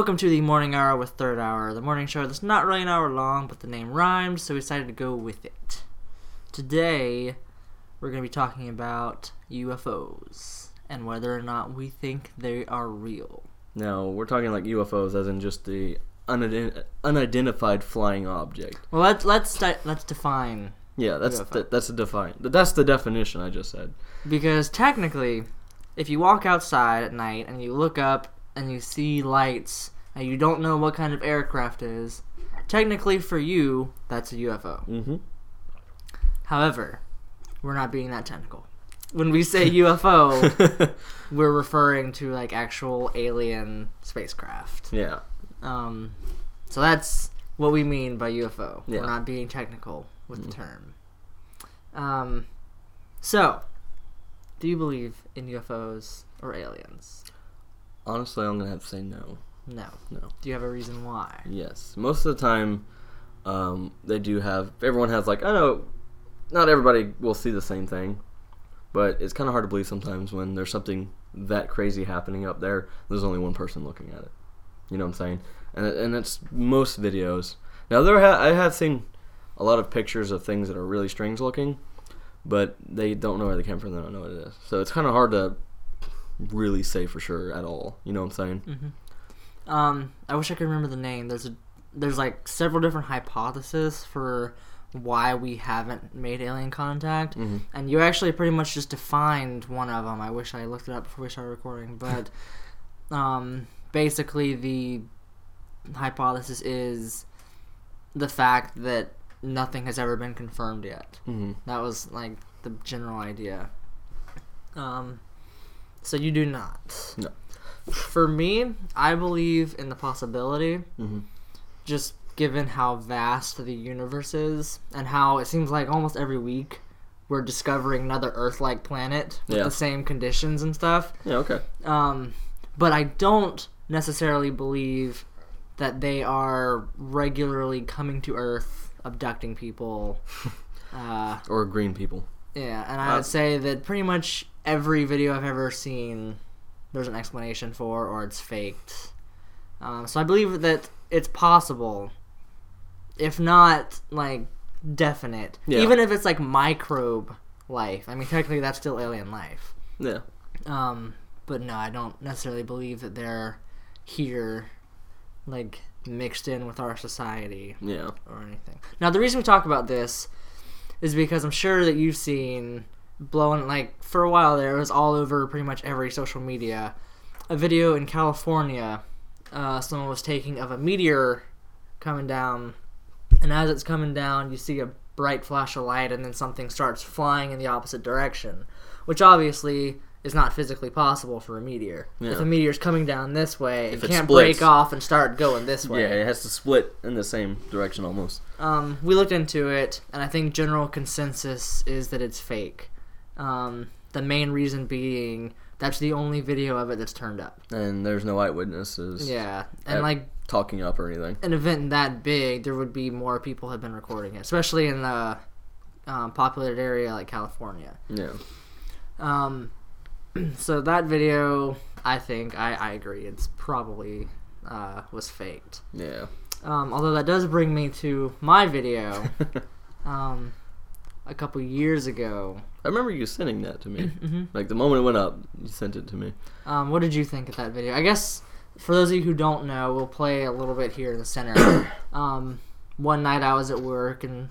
Welcome to the morning hour with third hour, the morning show that's not really an hour long, but the name rhymed, so we decided to go with it. Today, we're going to be talking about UFOs and whether or not we think they are real. Now we're talking like UFOs, as in just the unident- unidentified flying object. Well, let's let's di- let's define Yeah, that's UFO. the, that's the define. That's the definition I just said. because technically, if you walk outside at night and you look up and you see lights and you don't know what kind of aircraft it is, technically for you that's a UFO. Mm-hmm. However, we're not being that technical. When we say UFO, we're referring to like actual alien spacecraft. yeah. Um, so that's what we mean by UFO. Yeah. We're not being technical with the term. Um, so, do you believe in UFOs or aliens? Honestly, I'm gonna have to say no. No. No. Do you have a reason why? Yes, most of the time, um, they do have. Everyone has like I know, not everybody will see the same thing, but it's kind of hard to believe sometimes when there's something that crazy happening up there. There's only one person looking at it. You know what I'm saying? And and it's most videos. Now there ha- I have seen a lot of pictures of things that are really strange looking, but they don't know where they came from. They don't know what it is. So it's kind of hard to really say for sure at all. You know what I'm saying? Um, I wish I could remember the name. There's a there's like several different hypotheses for why we haven't made alien contact, Mhm. and you actually pretty much just defined one of them. I wish I looked it up before we started recording, but um, basically the hypothesis is the fact that nothing has ever been confirmed yet. Mm-hmm. That was like the general idea. Um, so you do not. No. For me, I believe in the possibility, Mm-hmm. just given how vast the universe is and how it seems like almost every week we're discovering another Earth-like planet with Yeah. the same conditions and stuff. Yeah. Okay. Um, but I don't necessarily believe that they are regularly coming to Earth, abducting people. uh, Or green people. Yeah, and I Uh, would say that pretty much every video I've ever seen, there's an explanation for, or it's faked. Um, so I believe that it's possible, if not like definite, Yeah. even if it's like microbe life. I mean, technically that's still alien life. Yeah. Um, but no, I don't necessarily believe that they're here, like mixed in with our society Yeah. or anything. Now, the reason we talk about this is because I'm sure that you've seen blowing like for a while there it was all over pretty much every social media. A video in California, uh, someone was taking of a meteor coming down, and as it's coming down, you see a bright flash of light, and then something starts flying in the opposite direction, which obviously is not physically possible for a meteor. If Yeah. a meteor's coming down this way, If it can't splits. break off and start going this way. Yeah, it has to split in the same direction almost. Um, we looked into it, and I think general consensus is that it's fake. Um, the main reason being that's the only video of it that's turned up. And there's no eyewitnesses Yeah, and like talking up or anything. an event that big, there would be more people have been recording it, especially in the um, populated area like California. Yeah. Um, so that video, I think I, I agree, it's probably uh, was faked. Yeah. Um, although that does bring me to my video. um, a couple years ago. I remember you sending that to me. hmm Like the moment it went up, you sent it to me. Um, what did you think of that video? I guess for those of you who don't know, we'll play a little bit here in the center. um, one night I was at work and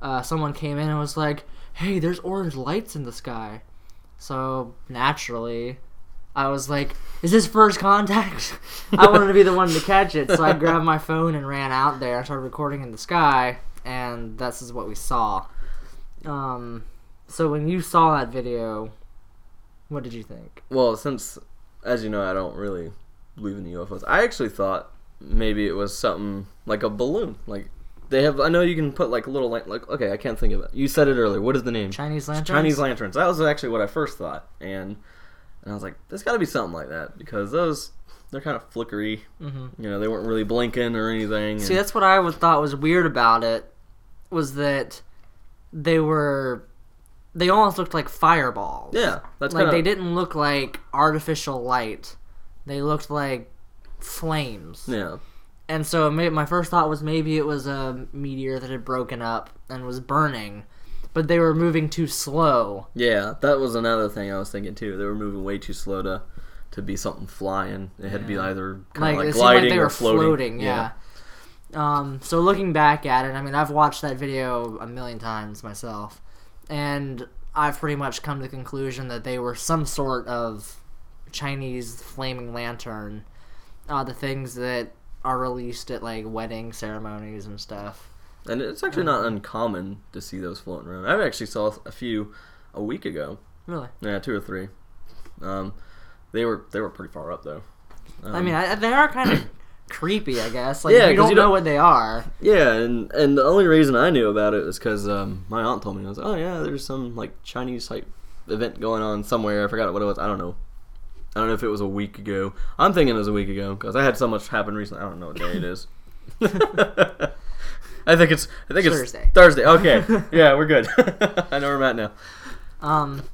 uh, someone came in and was like, "Hey, there's orange lights in the sky." So naturally, I was like, "Is this first contact?" I wanted to be the one to catch it, so I grabbed my phone and ran out there. I started recording in the sky, and this is what we saw. Um, so when you saw that video, what did you think? Well, since, as you know, I don't really believe in UFOs, I actually thought maybe it was something like a balloon. Like they have, I know you can put like a little, lan- like okay, I can't think of it. You said it earlier. What is the name? Chinese lanterns. Chinese lanterns. That was actually what I first thought, and and I was like, there's got to be something like that because those they're kind of flickery. hmm You know, they weren't really blinking or anything. See, and- that's what I would thought was weird about it, was that they were, they almost looked like fireballs. yeah, that's like kind they didn't look like artificial light. They looked like flames. Yeah. And so may my first thought was maybe it was a meteor that had broken up and was burning, but they were moving too slow. Yeah, that was another thing I was thinking too. They were moving way too slow to to be something flying. It had to be either kind Like, of like gliding like they or were floating. floating. yeah. Um, so looking back at it, I mean, I've watched that video a million times myself, and I've pretty much come to the conclusion that they were some sort of Chinese flaming lantern, uh, the things that are released at like wedding ceremonies and stuff. And it's actually not uncommon to see those floating around. I actually saw a few a week ago. Really? Yeah, two or three. Um, they were they were pretty far up though. I Um, mean, I, they are kind of creepy, I guess. Like, Yeah, you don't you know don't- what they are. Yeah, and and the only reason I knew about it was because um, my aunt told me. I was like, oh yeah, there's some like Chinese type event going on somewhere. I forgot what it was. I don't know. I don't know if it was a week ago. I'm thinking it was a week ago because I had so much happen recently. I don't know what day it is. I think it's I think it's Thursday. Thursday. Okay, yeah, we're good. I know where I'm at now. Um,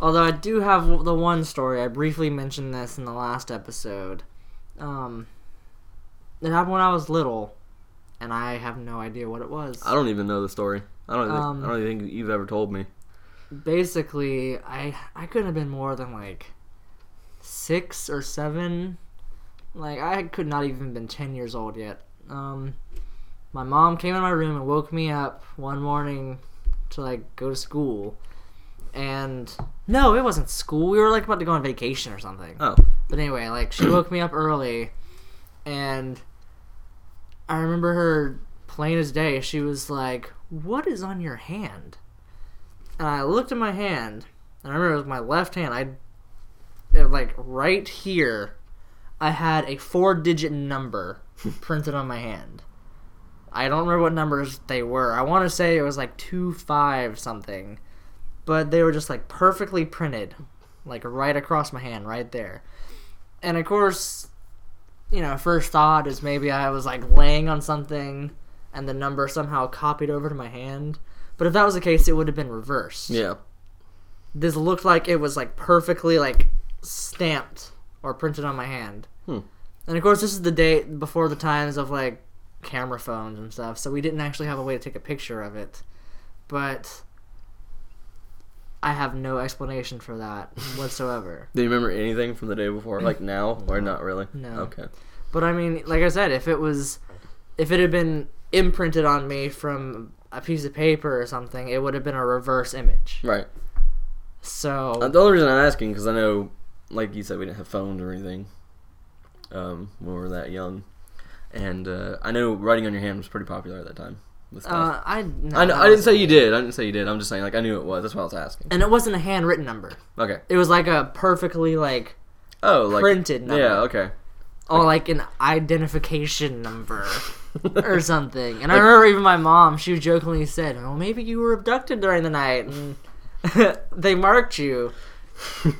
although I do have the one story. I briefly mentioned this in the last episode. Um, it happened when I was little, and I have no idea what it was. I don't even know the story. I don't. Think, Um, I don't even think you've ever told me. Basically, I I couldn't have been more than like six or seven. Like I could not even been ten years old yet. Um, my mom came in my room and woke me up one morning to like go to school, and no, it wasn't school. We were like about to go on vacation or something. Oh, But anyway, like she woke me up early, and I remember her plain as day. She was like, "What is on your hand?" And I looked at my hand, and I remember it was my left hand. I, Uh, like right here, I had a four-digit number printed on my hand. I don't remember what numbers they were. I want to say it was like two five something, but they were just like perfectly printed, like right across my hand, right there. And of course, you know, first thought is maybe I was like laying on something and the number somehow copied over to my hand. But if that was the case, it would have been reversed. yeah. This looked like it was like perfectly like stamped or printed on my hand. Hmm. And of course, this is the day before the times of like camera phones and stuff, so we didn't actually have a way to take a picture of it. But I have no explanation for that whatsoever. Do you remember anything from the day before, like now, or not really? No. Okay. But I mean, like I said, if it was, if it had been imprinted on me from a piece of paper or something, it would have been a reverse image. Right. So Uh, the only reason I'm asking because I know, like you said, we didn't have phones or anything um, when we were that young, and uh, I know writing on your hand was pretty popular at that time. With stuff. uh, I no, I, I didn't say you did. I didn't say you did. I'm just saying like I knew it was. That's why I was asking. and it wasn't a handwritten number. Okay. It was like a perfectly like Oh, like printed number. Yeah. Okay. or like an identification number or something. And I remember even my mom, she jokingly said, "Well, maybe you were abducted during the night and they marked you."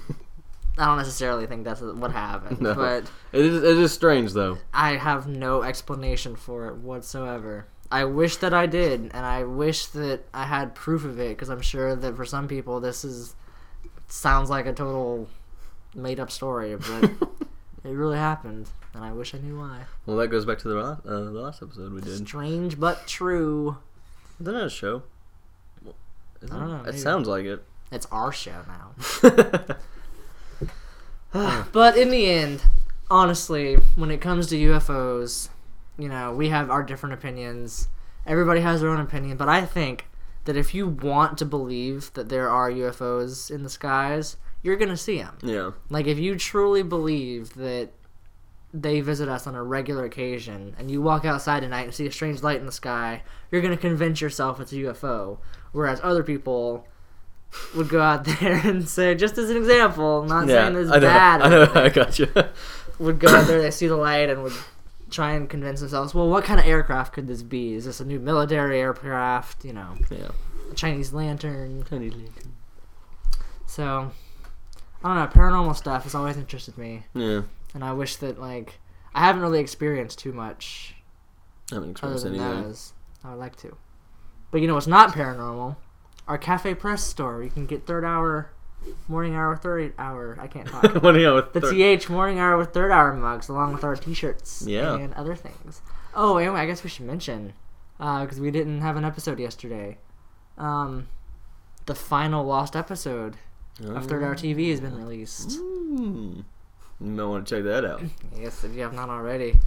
I don't necessarily think that's what happened, No. but It is. It is strange though. I have no explanation for it whatsoever. I wish that I did, and I wish that I had proof of it, because I'm sure that for some people this is sounds like a total made up story, but it really happened, and I wish I knew why. Well, that goes back to the last, uh, the last episode we did. Strange but true. Isn't that a show? Well, I don't it? know, It maybe. sounds like it. It's our show now. but in the end, honestly, when it comes to UFOs, you know, we have our different opinions. Everybody has their own opinion, but I think that if you want to believe that there are UFOs in the skies, you're going to see them. yeah. Like if you truly believe that they visit us on a regular occasion and you walk outside tonight and see a strange light in the sky, you're going to convince yourself it's a UFO. Whereas other people would go out there and say, just as an example, not Yeah. saying it's I know. bad, I know. I got you. would go out there, they see the light, and would try and convince themselves, well, what kind of aircraft could this be? Is this a new military aircraft? You know, yeah. a Chinese lantern? Tiny So, I don't know. Paranormal stuff has always interested me. Yeah. and I wish that like I haven't really experienced too much I haven't experienced than anything. those. I would like to, but you know what's not paranormal? Our Cafe Press store. You can get third hour morning hour, third hour. I can't talk. what do you know with The thir- TH morning hour with third hour mugs, along with our T-shirts Yeah. and other things. Oh, anyway, I guess we should mention because we didn't have an episode yesterday. Um, the final lost episode of Third Hour TV has been released. Mm. You might want to check that out Yes, if you have not already.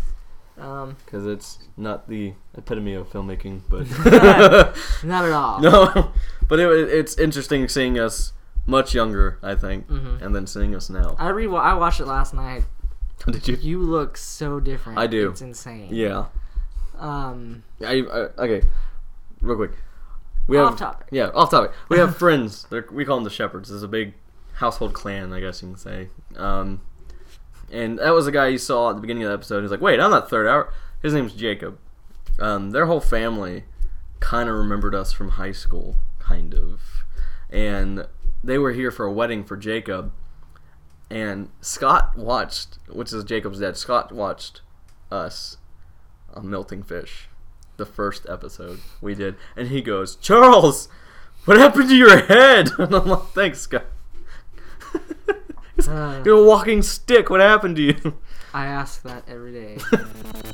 Um, because it's not the epitome of filmmaking, but not at all. no, but it, it's interesting seeing us much younger, I think, Mhm. and then seeing us now. I re I watched it last night. Did you? You look so different. I do. It's insane. Yeah. Um, I, I okay. Real quick. We off have topic. yeah off topic. We have friends. They're, we call them the Shepherds. It's a big household clan, I guess you can say. Um, and that was the guy you saw at the beginning of the episode. He's like, "Wait, I'm not third hour." His name's Jacob. Um, their whole family kind of remembered us from high school, kind of, and they were here for a wedding for Jacob. And Scott watched, which is Jacob's dad. Scott watched us on Melting Fish, the first episode we did, and he goes, "Charles, what happened to your head?" And I'm like, "Thanks, Scott." Uh, You're a walking stick. What happened to you? I ask that every day.